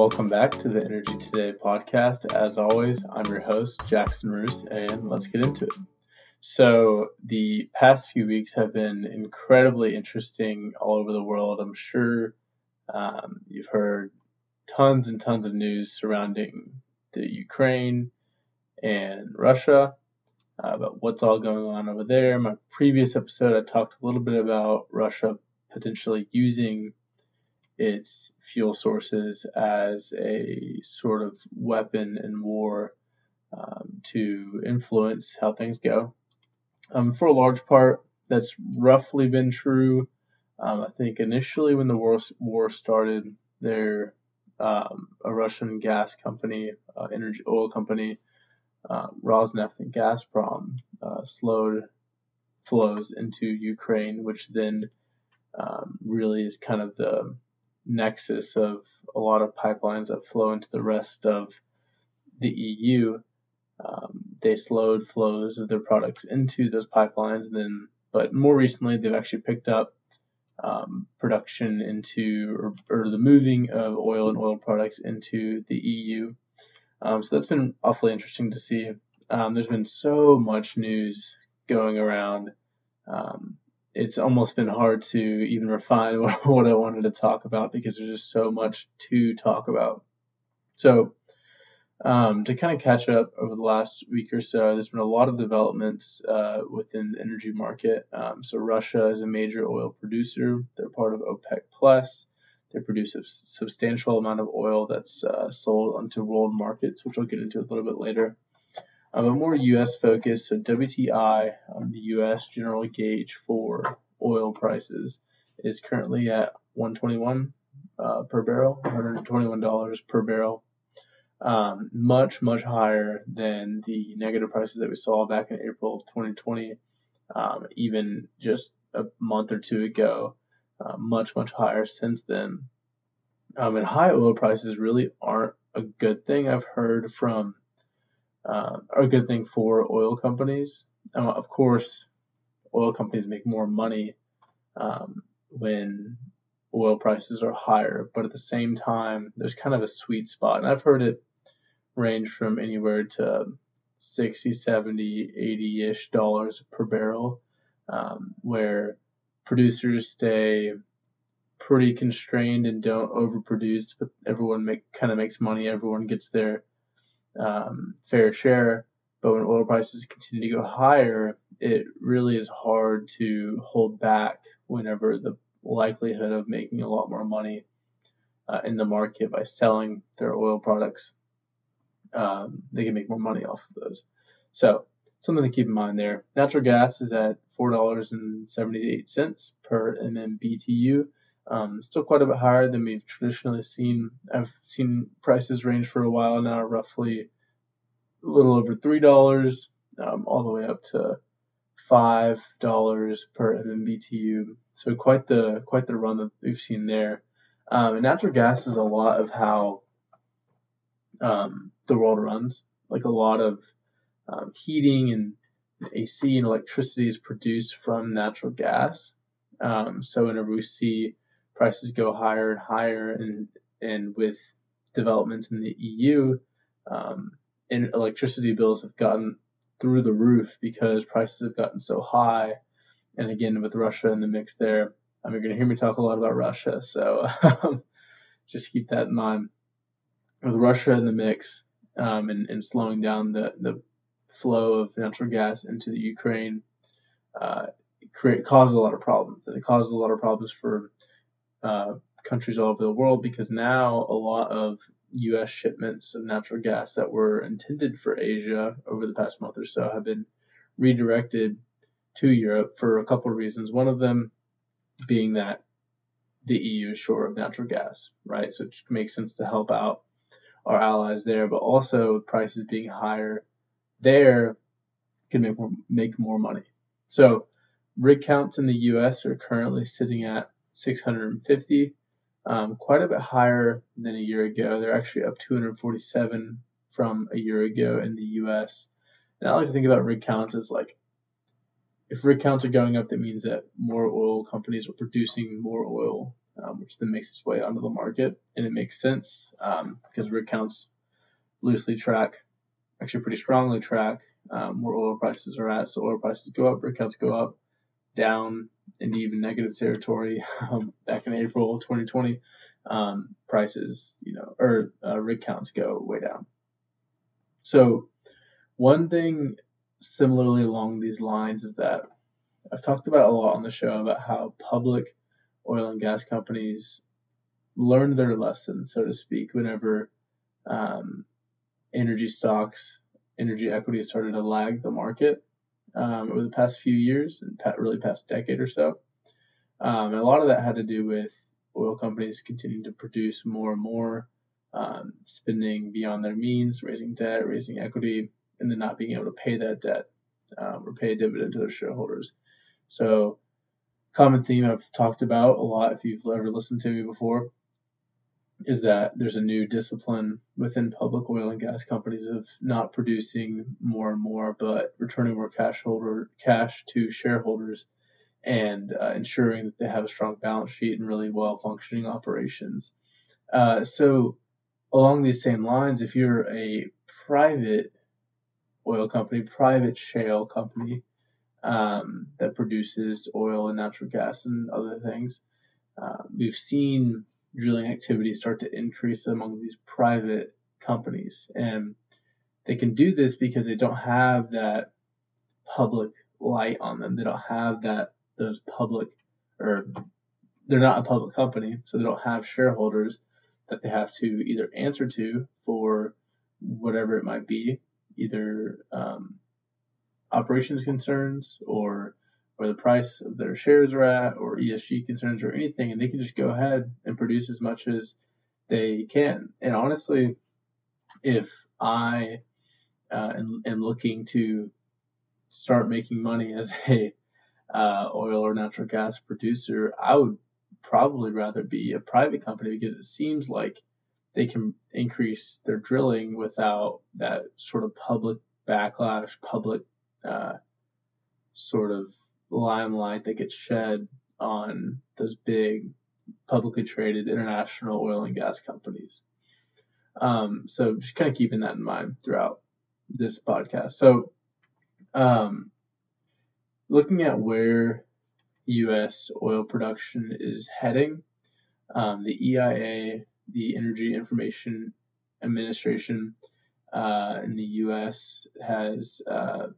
welcome back to the Energy Today podcast. As always, I'm your host, Jackson Roos, and let's get into it. So, the past few weeks have been incredibly interesting all over the world. I'm sure um, you've heard tons and tons of news surrounding the Ukraine and Russia, uh, about what's all going on over there. My previous episode, I talked a little bit about Russia potentially using its fuel sources as a sort of weapon in war um, to influence how things go. Um, for a large part, that's roughly been true. Um, I think initially when the war, war started, there um, a Russian gas company, uh, energy oil company, uh, Rosneft and Gazprom, uh, slowed flows into Ukraine, which then um, really is kind of the nexus of a lot of pipelines that flow into the rest of the EU. Um, they slowed flows of their products into those pipelines, and then, but more recently, they've actually picked up um, production into or, or, the moving of oil and oil products into the EU. Um, so that's been awfully interesting to see. Um, there's been so much news going around um, it's almost been hard to even refine what, what I wanted to talk about because there's just so much to talk about. So, um, to kind of catch up over the last week or so, there's been a lot of developments uh, within the energy market. Um, so, Russia is a major oil producer. They're part of OPEC Plus. They produce a substantial amount of oil that's uh, sold onto world markets, which I'll get into a little bit later. Um, a more U.S. focus, so WTI, um, the U.S. general gauge for oil prices, is currently at 121 uh, per barrel, 121 dollars per barrel. Um, much much higher than the negative prices that we saw back in April of 2020, um, even just a month or two ago. Uh, much much higher since then. Um, and high oil prices really aren't a good thing. I've heard from uh, are a good thing for oil companies. Uh, of course, oil companies make more money um, when oil prices are higher, but at the same time, there's kind of a sweet spot. And I've heard it range from anywhere to 60, 70, 80 ish dollars per barrel, um, where producers stay pretty constrained and don't overproduce, but everyone make kind of makes money. Everyone gets their um, fair share. But when oil prices continue to go higher, it really is hard to hold back whenever the likelihood of making a lot more money uh, in the market by selling their oil products, um, they can make more money off of those. So something to keep in mind there. Natural gas is at $4.78 per MMBTU. Um, still quite a bit higher than we've traditionally seen. I've seen prices range for a while now, roughly a little over three dollars, um, all the way up to five dollars per MMBTU. So quite the quite the run that we've seen there. Um, and natural gas is a lot of how um, the world runs. Like a lot of um, heating and AC and electricity is produced from natural gas. Um, so whenever we see prices go higher and higher, and and with developments in the EU, um, and electricity bills have gotten through the roof because prices have gotten so high. And again, with Russia in the mix there, um, you're going to hear me talk a lot about Russia, so um, just keep that in mind. With Russia in the mix um, and, and slowing down the, the flow of natural gas into the Ukraine, uh, create causes a lot of problems, and it causes a lot of problems for uh, countries all over the world because now a lot of U.S. shipments of natural gas that were intended for Asia over the past month or so have been redirected to Europe for a couple of reasons. One of them being that the EU is short of natural gas, right? So it makes sense to help out our allies there, but also prices being higher there can make more, make more money. So rig counts in the U.S. are currently sitting at 650, um, quite a bit higher than a year ago. They're actually up 247 from a year ago in the U.S. And I like to think about rig counts as like if rig counts are going up, that means that more oil companies are producing more oil um, which then makes its way onto the market. And it makes sense um, because rig counts loosely track, actually pretty strongly track um, where oil prices are at. So oil prices go up, rig counts go up, down into even negative territory um, back in April 2020. Um, prices, you know, or uh, rig counts go way down. So one thing similarly along these lines is that I've talked about a lot on the show about how public oil and gas companies learned their lesson, so to speak, whenever um, energy stocks, energy equities started to lag the market um, over the past few years and really past decade or so. Um, and a lot of that had to do with oil companies continuing to produce more and more, um, spending beyond their means, raising debt, raising equity, and then not being able to pay that debt um, or pay a dividend to their shareholders. So, common theme I've talked about a lot if you've ever listened to me before is that there's a new discipline within public oil and gas companies of not producing more and more, but returning more cash holder cash to shareholders and uh, ensuring that they have a strong balance sheet and really well functioning operations. Uh, so along these same lines, if you're a private oil company, private shale company um, that produces oil and natural gas and other things. Uh, we've seen drilling activities start to increase among these private companies, and they can do this because they don't have that public light on them. They don't have that those public or they're not a public company, so they don't have shareholders that they have to either answer to for whatever it might be, either um, operations concerns or or the price of their shares are at or ESG concerns or anything, and they can just go ahead and produce as much as they can. And honestly, if I uh, am, am, looking to start making money as a uh, oil or natural gas producer, I would probably rather be a private company because it seems like they can increase their drilling without that sort of public backlash, public uh, sort of limelight that gets shed on those big publicly traded international oil and gas companies. Um, so just kind of keeping that in mind throughout this podcast. So, um, looking at where U.S. oil production is heading, um, the EIA the Energy Information Administration uh, in the U.S. has uh,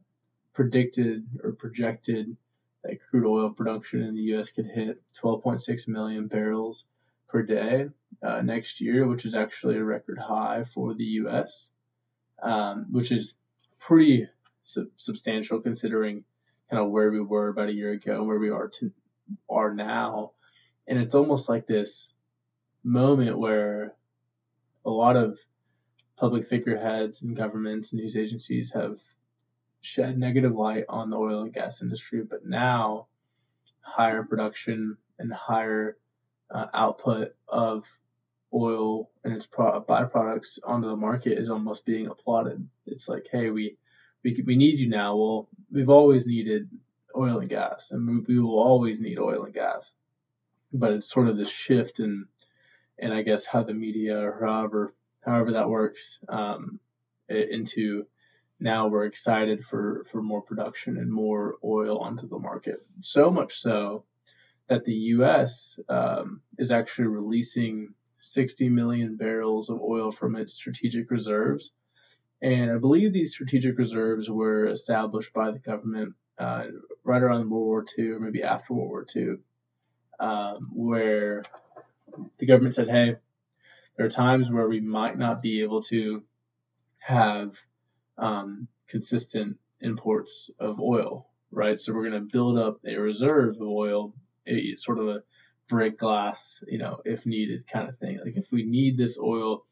predicted or projected that crude oil production in the U.S. could hit 12.6 million barrels per day uh, next year, which is actually a record high for the U.S., um, which is pretty su- substantial considering kind of where we were about a year ago and where we are to are now. And it's almost like this moment where a lot of public figureheads and governments and news agencies have shed negative light on the oil and gas industry, but now higher production and higher uh, output of oil and its pro- byproducts onto the market is almost being applauded. It's like, hey, we we we need you now. Well, we've always needed oil and gas, and we, will always need oil and gas. But it's sort of this shift in and I guess how the media or however however that works um, into now we're excited for for more production and more oil onto the market. So much so that the U.S. Um, is actually releasing 60 million barrels of oil from its strategic reserves. And I believe these strategic reserves were established by the government uh, right around World War II or maybe after World War II, um, where the government said, hey, there are times where we might not be able to have um, consistent imports of oil, right? So we're going to build up a reserve of oil, a, sort of a break glass, you know, if needed kind of thing. Like if we need this oil,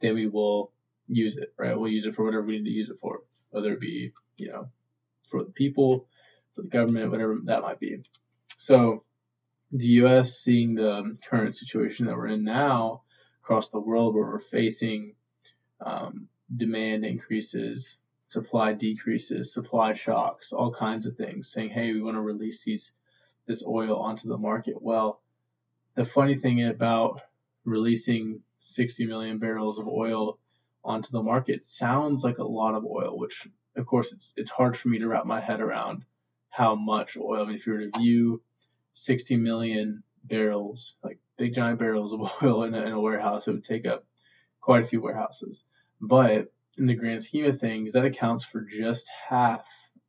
then we will use it, right? We'll use it for whatever we need to use it for, whether it be, you know, for the people, for the government, whatever that might be. So the U.S. seeing the current situation that we're in now across the world, where we're facing um, demand increases, supply decreases, supply shocks, all kinds of things, saying, "Hey, we want to release these this oil onto the market." Well, the funny thing about releasing 60 million barrels of oil onto the market sounds like a lot of oil, which of course it's it's hard for me to wrap my head around how much oil. I mean, if you were to view 60 million barrels, like big giant barrels of oil in a, in a warehouse, it would take up quite a few warehouses. But in the grand scheme of things, that accounts for just half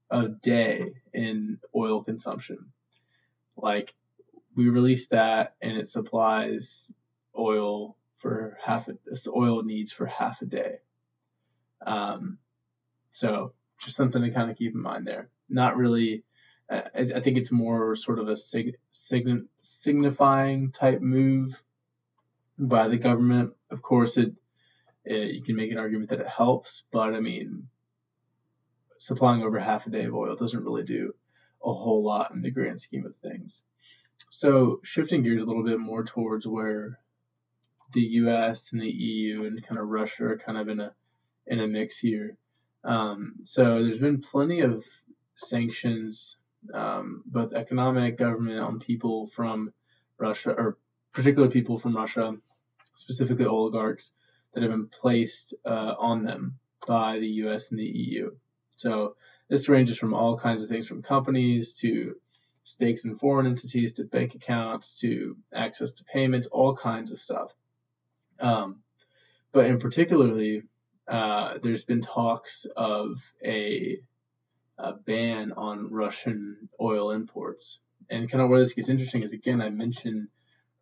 a day in oil consumption. Like we release that and it supplies oil for half a, oil needs for half a day. Um, so just something to kind of keep in mind there. Not really. I, I think it's more sort of a sig, sign, signifying type move by the government. Of course, it, it you can make an argument that it helps, but I mean, supplying over half a day of oil doesn't really do a whole lot in the grand scheme of things. So shifting gears a little bit more towards where the U.S. and the EU and kind of Russia are kind of in a in a mix here. Um, so there's been plenty of sanctions, um, both economic, government, on people from Russia, or particular people from Russia, specifically oligarchs, that have been placed uh, on them by the U.S. and the EU. So this ranges from all kinds of things, from companies to stakes in foreign entities to bank accounts to access to payments, all kinds of stuff. Um, but in particularly, uh, there's been talks of a, a, ban on Russian oil imports. And kind of where this gets interesting is again, I mentioned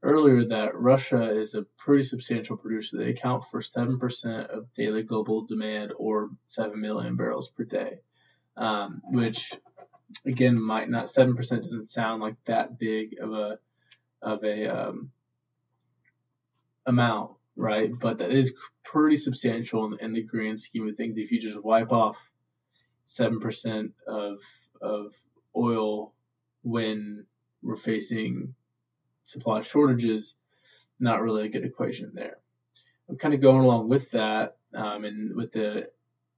earlier that Russia is a pretty substantial producer. They account for 7% of daily global demand or 7 million barrels per day, um, which again might not 7% doesn't sound like that big of a of a um, amount right? But that is pretty substantial in, in the grand scheme of things. If you just wipe off seven percent of of oil when we're facing supply shortages, not really a good equation there. I'm kind of going along with that, um, and with the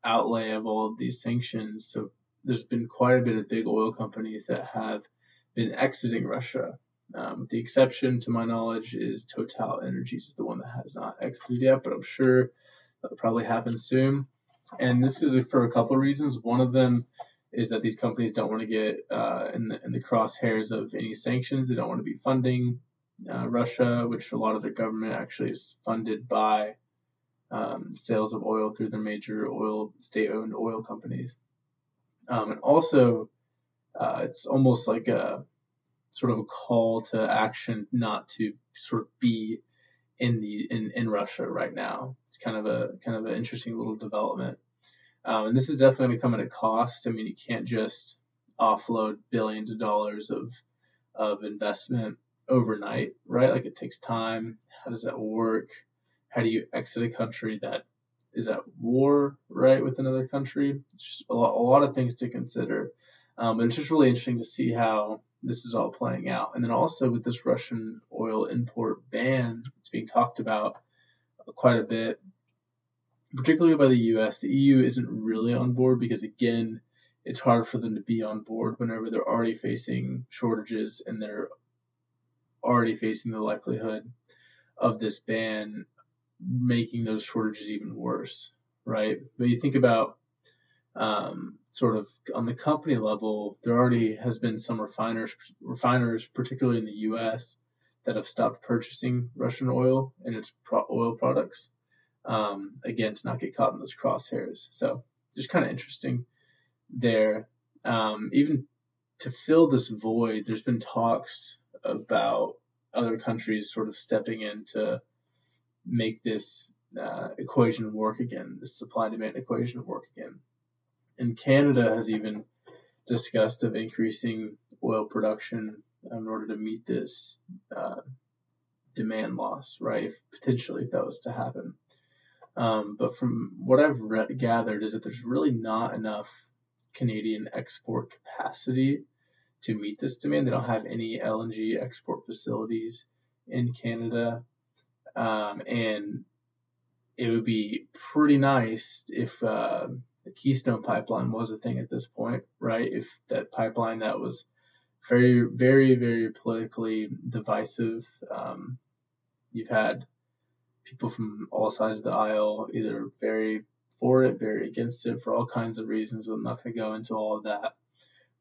outlay of all of these sanctions. So there's been quite a bit of big oil companies that have been exiting Russia um, the exception, to my knowledge, is Total Energies, is the one that has not exited yet, but I'm sure that'll probably happen soon. And this is for a couple of reasons. One of them is that these companies don't want to get uh, in, the, in the crosshairs of any sanctions. They don't want to be funding uh, Russia, which a lot of their government actually is funded by um, sales of oil through their major oil state-owned oil companies. Um, and also, uh, it's almost like a sort of a call to action not to sort of be in the in, in Russia right now. It's kind of a kind of an interesting little development. Um, and this is definitely becoming a cost. I mean, you can't just offload billions of dollars of of investment overnight, right? Like it takes time. How does that work? How do you exit a country that is at war, right, with another country? It's just a lot, a lot of things to consider. Um, but it's just really interesting to see how this is all playing out. And then also with this Russian oil import ban, it's being talked about quite a bit, particularly by the US. The EU isn't really on board because, again, it's hard for them to be on board whenever they're already facing shortages and they're already facing the likelihood of this ban making those shortages even worse, right? But you think about um, sort of on the company level, there already has been some refiners, refiners, particularly in the U.S., that have stopped purchasing Russian oil and its pro- oil products. Um, again, to not get caught in those crosshairs. So just kind of interesting there. Um, even to fill this void, there's been talks about other countries sort of stepping in to make this uh, equation work again, this supply demand equation work again. And Canada has even discussed of increasing oil production in order to meet this uh, demand loss, right? If potentially if that was to happen. Um, but from what I've read, gathered is that there's really not enough Canadian export capacity to meet this demand. They don't have any LNG export facilities in Canada. Um, and it would be pretty nice if uh, the Keystone pipeline was a thing at this point, right? If that pipeline that was very, very, very politically divisive. Um, you've had people from all sides of the aisle either very for it, very against it for all kinds of reasons. I'm not going to go into all of that.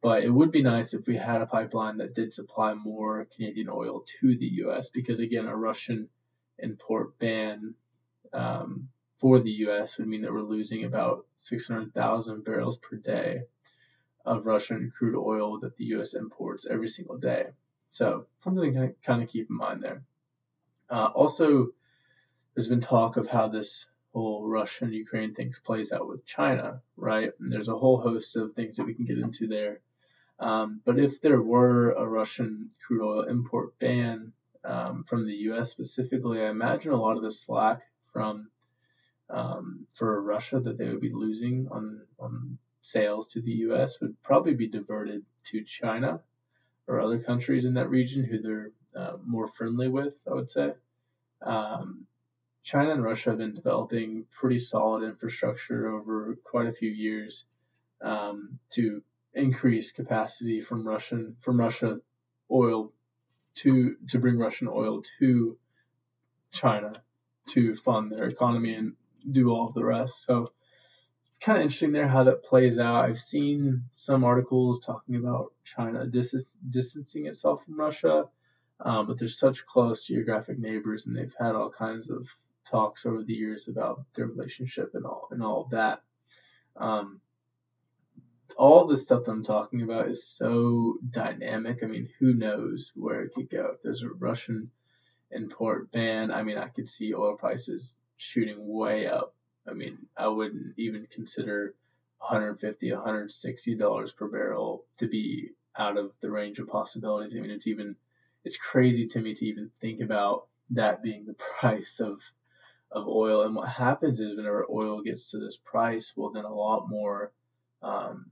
But it would be nice if we had a pipeline that did supply more Canadian oil to the U.S. because, again, a Russian import ban um, for the U.S. would mean that we're losing about 600,000 barrels per day of Russian crude oil that the U.S. imports every single day. So something to kind of keep in mind there. Uh, also, there's been talk of how this whole Russia and Ukraine thing plays out with China, right? And there's a whole host of things that we can get into there. Um, but if there were a Russian crude oil import ban um, from the U.S. specifically, I imagine a lot of the slack from um, for Russia that they would be losing on on sales to the U.S. would probably be diverted to China or other countries in that region who they're uh, more friendly with. I would say. Um, China and Russia have been developing pretty solid infrastructure over quite a few years um, to increase capacity from Russian from Russia oil to to bring Russian oil to China to fund their economy and do all the rest. So kind of interesting there how that plays out. I've seen some articles talking about China dis- distancing itself from Russia, um, but they're such close geographic neighbors, and they've had all kinds of talks over the years about their relationship and all and all of that. Um, all the stuff that I'm talking about is so dynamic. I mean, who knows where it could go? If there's a Russian import ban, I mean, I could see oil prices shooting way up. I mean, I wouldn't even consider 150, 160 dollars per barrel to be out of the range of possibilities. I mean, it's even it's crazy to me to even think about that being the price of of oil. And what happens is whenever oil gets to this price, well, then a lot more um,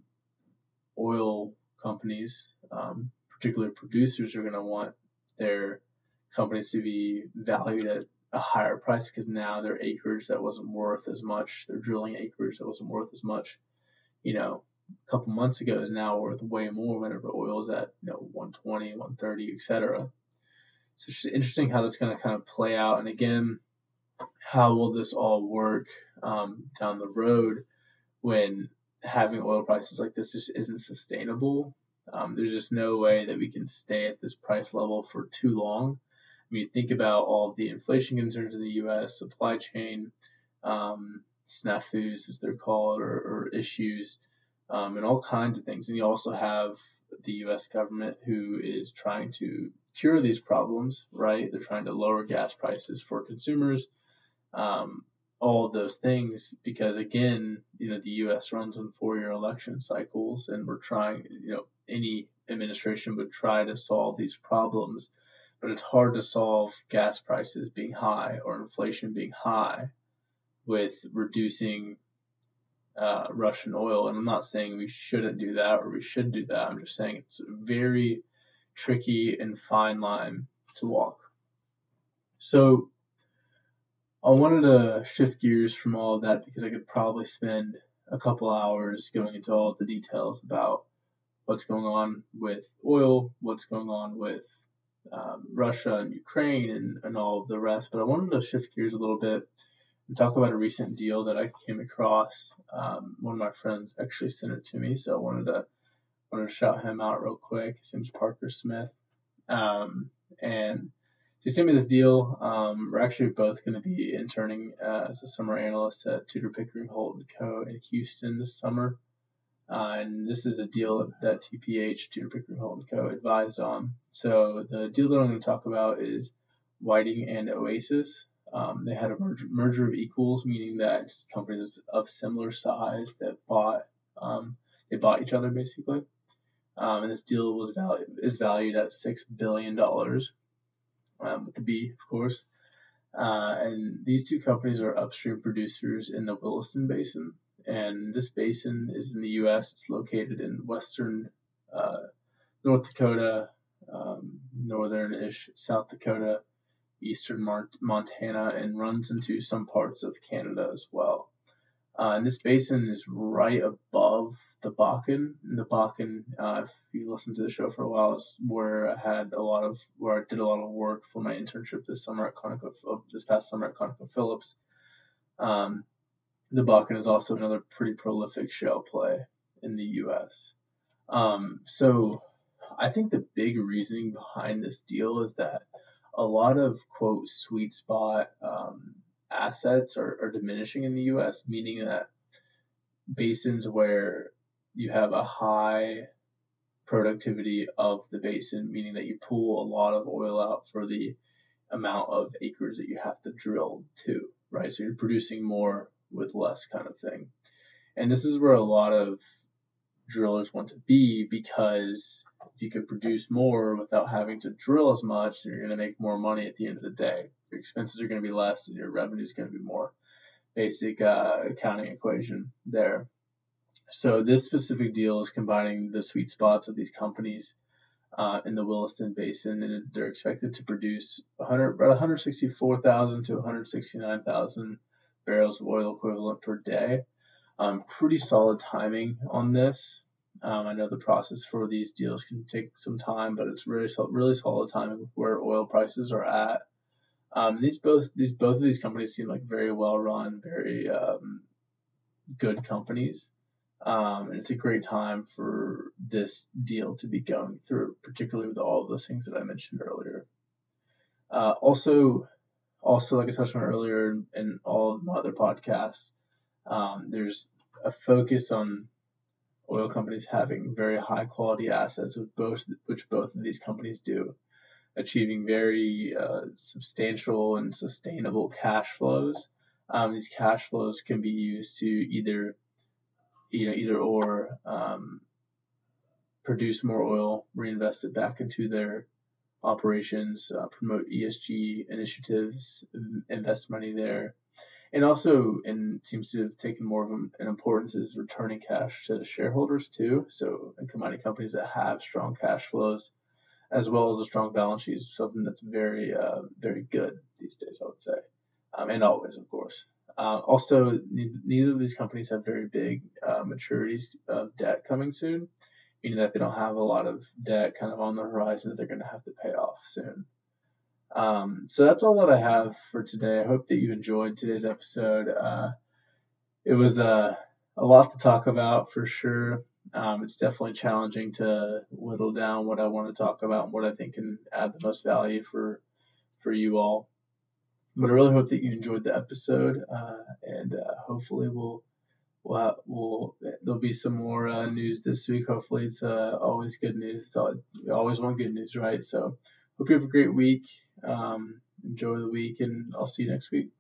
oil companies, um, particularly producers, are going to want their companies to be valued at a higher price because now their acreage that wasn't worth as much, their drilling acreage that wasn't worth as much, you know, a couple months ago is now worth way more whenever oil is at, you know, 120, 130, etc. So it's just interesting how that's going to kind of play out. And again, how will this all work um, down the road when having oil prices like this just isn't sustainable? Um, there's just no way that we can stay at this price level for too long. I mean, think about all the inflation concerns in the U.S., supply chain um, snafus, as they're called, or, or issues, um, and all kinds of things. And you also have the U.S. government who is trying to cure these problems, right? They're trying to lower gas prices for consumers um, all of those things because again, you know, the U.S. runs on four-year election cycles, and we're trying, you know, any administration would try to solve these problems, but it's hard to solve gas prices being high or inflation being high with reducing uh, Russian oil. And I'm not saying we shouldn't do that or we should do that. I'm just saying it's very tricky and fine line to walk. So I wanted to shift gears from all of that because I could probably spend a couple hours going into all the details about what's going on with oil, what's going on with um, Russia and Ukraine, and, and all the rest. But I wanted to shift gears a little bit and talk about a recent deal that I came across. Um, one of my friends actually sent it to me, so I wanted to wanted to shout him out real quick. His name's Parker Smith, um, and he sent me this deal. Um, we're actually both going to be interning uh, as a summer analyst at Tudor Pickering Holt & Co. in Houston this summer. Uh, and this is a deal that TPH, Tudor Pickering Holt & Co. advised on. So the deal that I'm going to talk about is Whiting and Oasis. Um, they had a merger, merger, of equals, meaning that companies of similar size that bought um, they bought each other basically. Um, and this deal was valued is valued at six billion dollars um, with the B, of course. Uh, and these two companies are upstream producers in the Williston Basin. And this basin is in the U.S. It's located in western uh, North Dakota, um, northern-ish South Dakota, eastern Montana, and runs into some parts of Canada as well. Uh, and this basin is right above the Bakken. The Bakken, uh, if you listen to the show for a while, is where I had a lot of where I did a lot of work for my internship this summer at Conoco, this past summer at ConocoPhillips. Um, the Bakken is also another pretty prolific shale play in the U.S. Um, so I think the big reasoning behind this deal is that a lot of quote sweet spot um, assets are, are diminishing in the U.S., meaning that basins where you have a high productivity of the basin, meaning that you pull a lot of oil out for the amount of acres that you have to drill to, right? So you're producing more with less kind of thing. And this is where a lot of drillers want to be because if you could produce more without having to drill as much, then you're going to make more money at the end of the day. Expenses are going to be less and your revenue is going to be more. Basic uh, accounting equation there. So this specific deal is combining the sweet spots of these companies uh, in the Williston Basin, and they're expected to produce 100, about 164,000 to 169,000 barrels of oil equivalent per day. Um, pretty solid timing on this. Um, I know the process for these deals can take some time, but it's really really solid timing with where oil prices are at. Um, these both these both of these companies seem like very well run, very um, good companies, um, and it's a great time for this deal to be going through, particularly with all of those things that I mentioned earlier. Uh, also, also like I touched on earlier in, in all of my other podcasts, um, there's a focus on oil companies having very high quality assets, which both which both of these companies do, achieving very uh, substantial and sustainable cash flows. Um, these cash flows can be used to either you know either or um, produce more oil, reinvest it back into their operations, uh, promote ESG initiatives, invest money there, and also and seems to have taken more of an importance is returning cash to the shareholders too. So commodity companies that have strong cash flows as well as a strong balance sheet is something that's very uh, very good these days, I would say, um, and always, of course. Uh, also, neither of these companies have very big uh, maturities of debt coming soon, meaning that they don't have a lot of debt kind of on the horizon that they're going to have to pay off soon. Um, so that's all that I have for today. I hope that you enjoyed today's episode. Uh, it was uh, a lot to talk about for sure. Um, it's definitely challenging to whittle down what I want to talk about and what I think can add the most value for for you all. But I really hope that you enjoyed the episode, uh, and uh, hopefully we'll we'll, we'll there'll be some more uh, news this week. Hopefully it's uh, always good news. We always want good news, right? So hope you have a great week. Um, enjoy the week, and I'll see you next week.